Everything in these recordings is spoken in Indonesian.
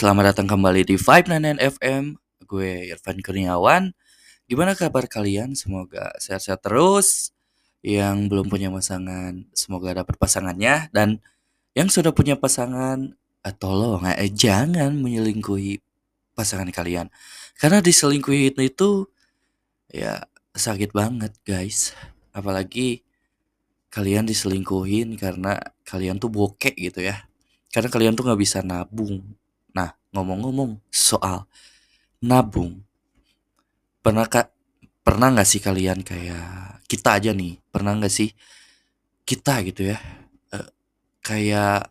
selamat datang kembali di 599 FM. Gue Irfan Kurniawan. Gimana kabar kalian? Semoga sehat-sehat terus. Yang belum punya pasangan, semoga dapat pasangannya. Dan yang sudah punya pasangan, eh, tolong eh, jangan menyelingkuhi pasangan kalian. Karena diselingkuhi itu ya sakit banget guys. Apalagi kalian diselingkuhin karena kalian tuh bokek gitu ya. Karena kalian tuh nggak bisa nabung. Ngomong-ngomong soal nabung, pernah kak pernah nggak sih kalian kayak kita aja nih, pernah nggak sih kita gitu ya, eh, kayak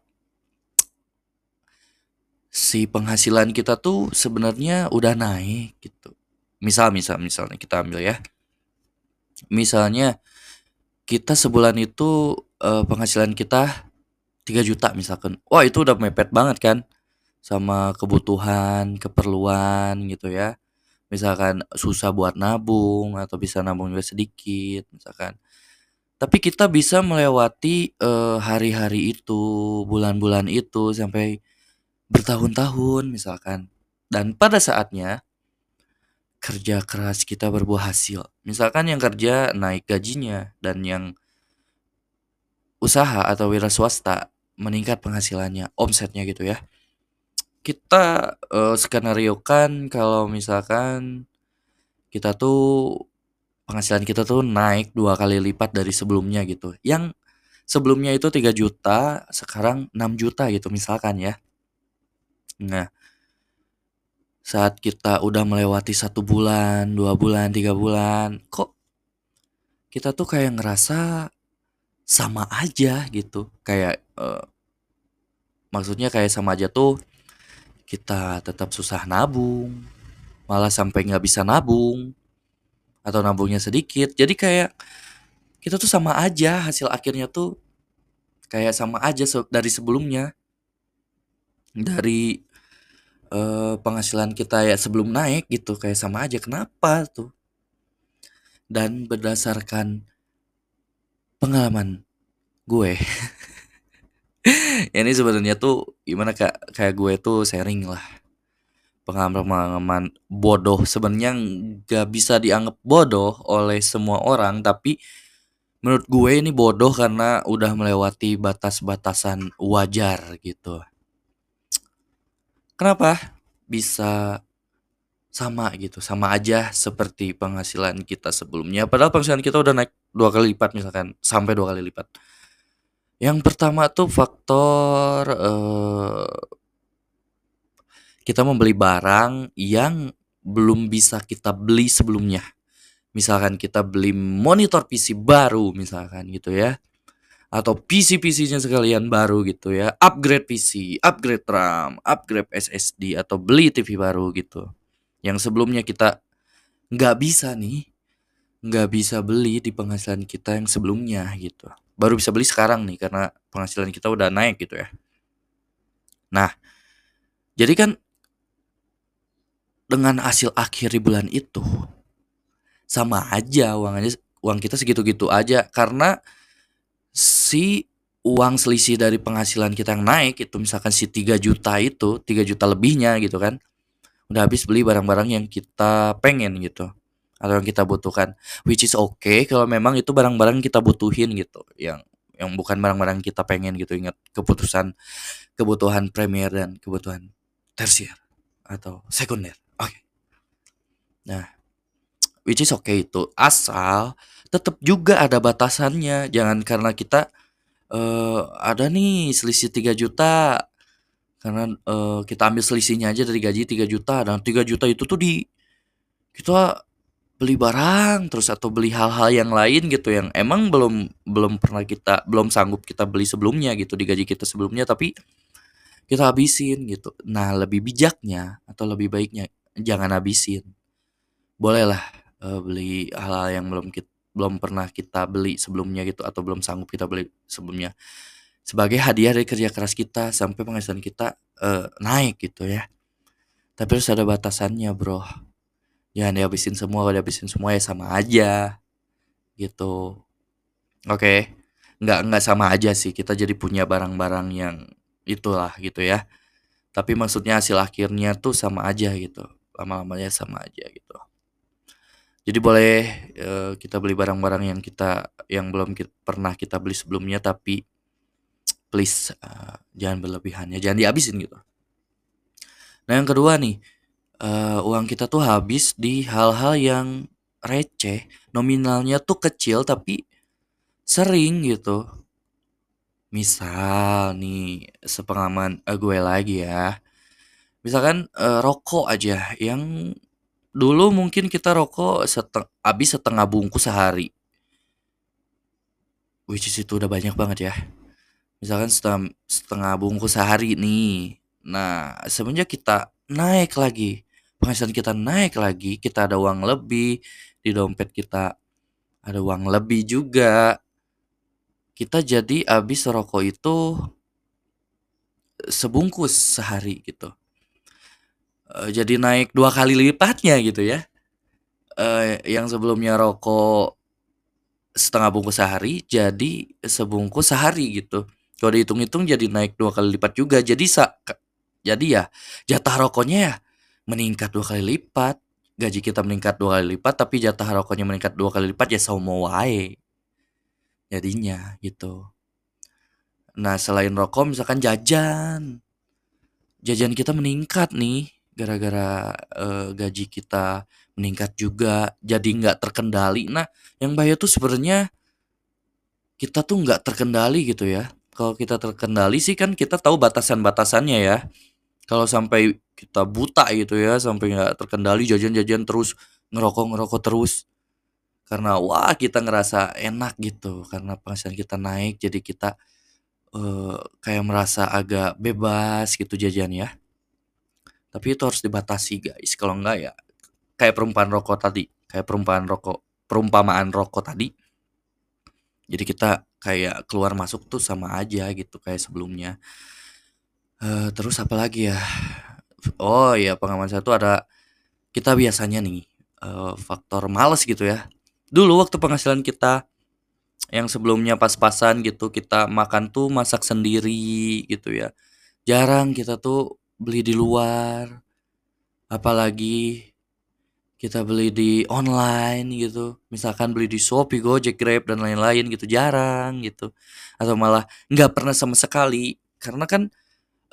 si penghasilan kita tuh sebenarnya udah naik gitu. Misal, misal, misalnya kita ambil ya. Misalnya kita sebulan itu eh, penghasilan kita 3 juta misalkan. Wah, itu udah mepet banget kan sama kebutuhan, keperluan gitu ya. Misalkan susah buat nabung atau bisa nabung juga sedikit misalkan. Tapi kita bisa melewati eh, hari-hari itu, bulan-bulan itu sampai bertahun-tahun misalkan. Dan pada saatnya kerja keras kita berbuah hasil. Misalkan yang kerja naik gajinya dan yang usaha atau wira swasta meningkat penghasilannya, omsetnya gitu ya. Kita eh, skenario kan kalau misalkan kita tuh penghasilan kita tuh naik dua kali lipat dari sebelumnya gitu. Yang sebelumnya itu 3 juta, sekarang 6 juta gitu misalkan ya. Nah, saat kita udah melewati satu bulan, dua bulan, tiga bulan, kok kita tuh kayak ngerasa sama aja gitu. Kayak eh, maksudnya kayak sama aja tuh kita tetap susah nabung, malah sampai nggak bisa nabung atau nabungnya sedikit. Jadi kayak kita tuh sama aja hasil akhirnya tuh kayak sama aja dari sebelumnya. Dari eh, penghasilan kita ya sebelum naik gitu kayak sama aja. Kenapa tuh? Dan berdasarkan pengalaman gue ini sebenarnya tuh gimana kak? Kayak gue tuh sharing lah. Pengalaman-pengalaman bodoh sebenarnya nggak bisa dianggap bodoh oleh semua orang tapi menurut gue ini bodoh karena udah melewati batas-batasan wajar gitu. Kenapa bisa sama gitu? Sama aja seperti penghasilan kita sebelumnya. Padahal penghasilan kita udah naik dua kali lipat misalkan sampai dua kali lipat yang pertama tuh faktor eh, kita membeli barang yang belum bisa kita beli sebelumnya. Misalkan kita beli monitor PC baru misalkan gitu ya. Atau PC-PC-nya sekalian baru gitu ya. Upgrade PC, upgrade RAM, upgrade SSD atau beli TV baru gitu. Yang sebelumnya kita nggak bisa nih. Nggak bisa beli di penghasilan kita yang sebelumnya gitu. Baru bisa beli sekarang nih karena penghasilan kita udah naik gitu ya. Nah, jadi kan dengan hasil akhir di bulan itu sama aja uangnya uang kita segitu-gitu aja karena si uang selisih dari penghasilan kita yang naik itu misalkan si 3 juta itu 3 juta lebihnya gitu kan udah habis beli barang-barang yang kita pengen gitu atau yang kita butuhkan. Which is okay kalau memang itu barang-barang kita butuhin gitu. Yang yang bukan barang-barang kita pengen gitu. Ingat keputusan kebutuhan premier dan kebutuhan tersier atau sekunder. Oke. Nah which is okay itu. Asal tetap juga ada batasannya. Jangan karena kita eh ada nih selisih 3 juta. Karena eh, kita ambil selisihnya aja dari gaji 3 juta. Dan 3 juta itu tuh di kita beli barang terus atau beli hal-hal yang lain gitu yang emang belum belum pernah kita belum sanggup kita beli sebelumnya gitu di gaji kita sebelumnya tapi kita habisin gitu. Nah, lebih bijaknya atau lebih baiknya jangan habisin. Bolehlah eh, beli hal-hal yang belum kita belum pernah kita beli sebelumnya gitu atau belum sanggup kita beli sebelumnya sebagai hadiah dari kerja keras kita sampai penghasilan kita eh, naik gitu ya. Tapi harus ada batasannya, Bro. Jangan dihabisin semua, kalau dihabisin semua ya sama aja gitu. Oke. Nggak nggak sama aja sih. Kita jadi punya barang-barang yang itulah gitu ya. Tapi maksudnya hasil akhirnya tuh sama aja gitu, lama-lamanya sama aja gitu. Jadi boleh, eee, kita beli barang-barang yang kita yang belum kit pernah kita beli sebelumnya tapi please, eee, jangan berlebihan ya, jangan dihabisin gitu. Nah yang kedua nih, eee, uang kita tuh habis di hal-hal yang receh, nominalnya tuh kecil tapi sering gitu. Misal nih, sepengalaman, eee, gue lagi ya, misalkan, eee, rokok aja yang dulu mungkin kita rokok sete habis setengah bungkus sehari. Which is itu udah banyak banget ya. Misalkan setengah bungkus sehari nih. Nah, semenjak kita naik lagi, penghasilan kita naik lagi, kita ada uang lebih, di dompet kita ada uang lebih juga. Kita jadi habis rokok itu sebungkus sehari gitu. Eee, jadi naik 2 kali lipatnya gitu ya. Eee, yang sebelumnya rokok setengah bungkus sehari, jadi sebungkus sehari gitu. Kalau dihitung-hitung jadi naik 2 kali lipat juga. Jadi sa jadi ya jatah rokoknya ya meningkat 2 kali lipat. Gaji kita meningkat 2 kali lipat, tapi jatah rokoknya meningkat 2 kali lipat ya saumo wae. Jadinya gitu. Nah, selain rokok misalkan jajan. Jajan kita meningkat nih gara-gara, eee, gaji kita meningkat juga, jadi nggak terkendali. Nah, yang bahaya tuh sebenarnya kita tuh nggak terkendali gitu ya. Kalau kita terkendali sih kan kita tahu batasan-batasannya ya. Kalau sampai kita buta gitu ya, sampai nggak terkendali jajan-jajan terus, ngerokok-ngerokok terus. Karena wah kita ngerasa enak gitu, karena penghasilan kita naik jadi kita, eee, kayak merasa agak bebas gitu jajan ya. Tapi itu harus dibatasi guys, kalau enggak ya kayak perumpamaan rokok tadi, kayak perumpamaan rokok perumpamaan rokok tadi. Jadi kita kayak keluar masuk tuh sama aja gitu kayak sebelumnya. Eee, terus apalagi ya? Oh ya pengalaman satu ada kita biasanya nih, eee, faktor males gitu ya. Dulu waktu penghasilan kita yang sebelumnya pas-pasan gitu, kita makan tuh masak sendiri gitu ya. Jarang kita tuh beli di luar. Apalagi kita beli di online gitu. Misalkan beli di Shopee, Gojek, Grab, dan lain-lain gitu, jarang gitu. Atau malah nggak pernah sama sekali. Karena kan,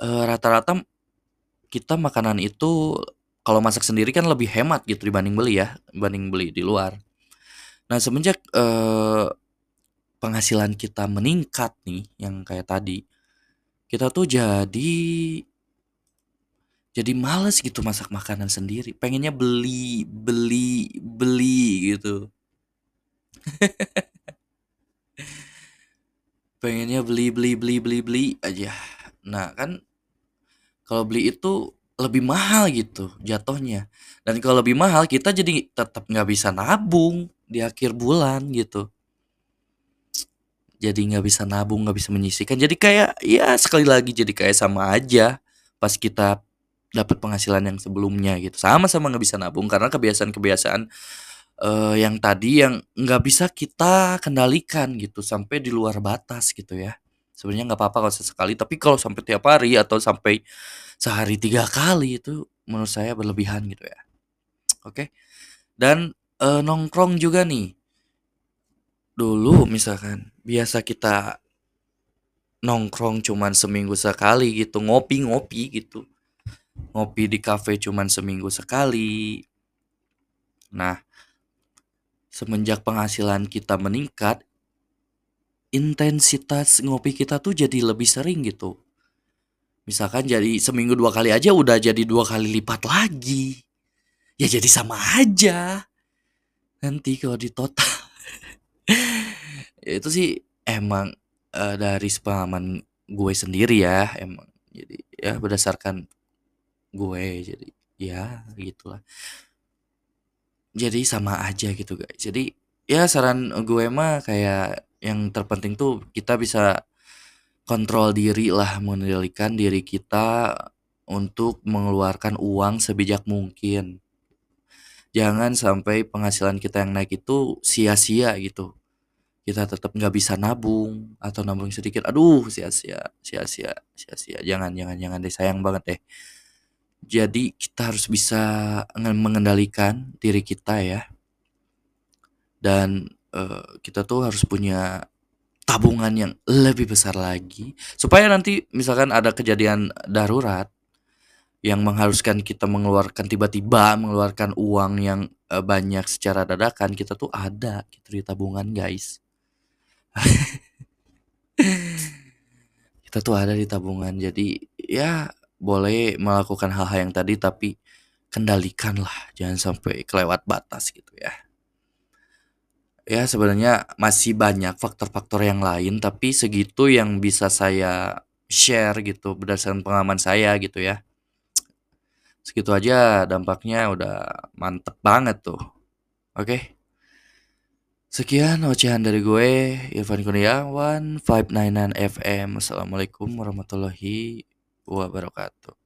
eee, rata-rata kita makanan itu kalau masak sendiri kan lebih hemat gitu dibanding beli ya, dibanding beli di luar. Nah semenjak, eee, penghasilan kita meningkat nih yang kayak tadi, kita tuh jadi jadi males gitu masak makanan sendiri, pengennya beli beli beli gitu. Pengennya beli beli beli beli beli aja. Nah kan kalau beli itu lebih mahal gitu jatuhnya, dan kalau lebih mahal kita jadi tetap nggak bisa nabung di akhir bulan gitu. Jadi nggak bisa nabung, nggak bisa menyisihkan, jadi kayak ya sekali lagi jadi kayak sama aja pas kita dapat penghasilan yang sebelumnya gitu, sama-sama nggak bisa nabung karena kebiasaan-kebiasaan, eee, yang tadi yang nggak bisa kita kendalikan gitu sampai di luar batas gitu ya. Sebenarnya nggak apa-apa kalau sesekali, tapi kalau sampai tiap hari atau sampai sehari 3 kali itu menurut saya berlebihan gitu ya. Oke, dan, eee, nongkrong juga nih. Dulu misalkan biasa kita nongkrong cuman seminggu sekali gitu, ngopi-ngopi gitu. Ngopi di kafe cuman seminggu sekali. Nah, semenjak penghasilan kita meningkat, intensitas ngopi kita tuh jadi lebih sering gitu. Misalkan jadi seminggu 2 kali aja udah jadi 2 kali lipat lagi. Ya jadi sama aja. Nanti kalau ditotal. Ya itu sih emang, eee, dari sepengalaman gue sendiri ya, emang jadi ya berdasarkan gue, jadi ya gitulah. Jadi sama aja gitu guys. Jadi ya saran gue mah kayak yang terpenting tuh kita bisa kontrol diri lah, mengendalikan diri kita untuk mengeluarkan uang sebijak mungkin. Jangan sampai penghasilan kita yang naik itu sia-sia gitu. kita tetap nggak bisa nabung atau nabung sedikit, aduh sia-sia sia-sia sia-sia, jangan jangan jangan deh, sayang banget deh. Jadi kita harus bisa mengendalikan diri kita ya. Dan, eee, kita tuh harus punya tabungan yang lebih besar lagi, supaya nanti misalkan ada kejadian darurat yang mengharuskan kita mengeluarkan tiba-tiba mengeluarkan uang yang, eee, banyak secara dadakan, kita tuh ada gitu di tabungan, guys. Kita tuh ada di tabungan, jadi ya boleh melakukan hal-hal yang tadi, tapi kendalikanlah, jangan sampai kelewat batas gitu ya. Ya sebenarnya masih banyak faktor-faktor yang lain, tapi segitu yang bisa saya share gitu berdasarkan pengalaman saya gitu ya. Segitu aja dampaknya udah mantep banget tuh. Oke. Sekian ocehan dari gue, Irfan Kurniawan, 599 FM. Assalamualaikum warahmatullahi wabarakatuh.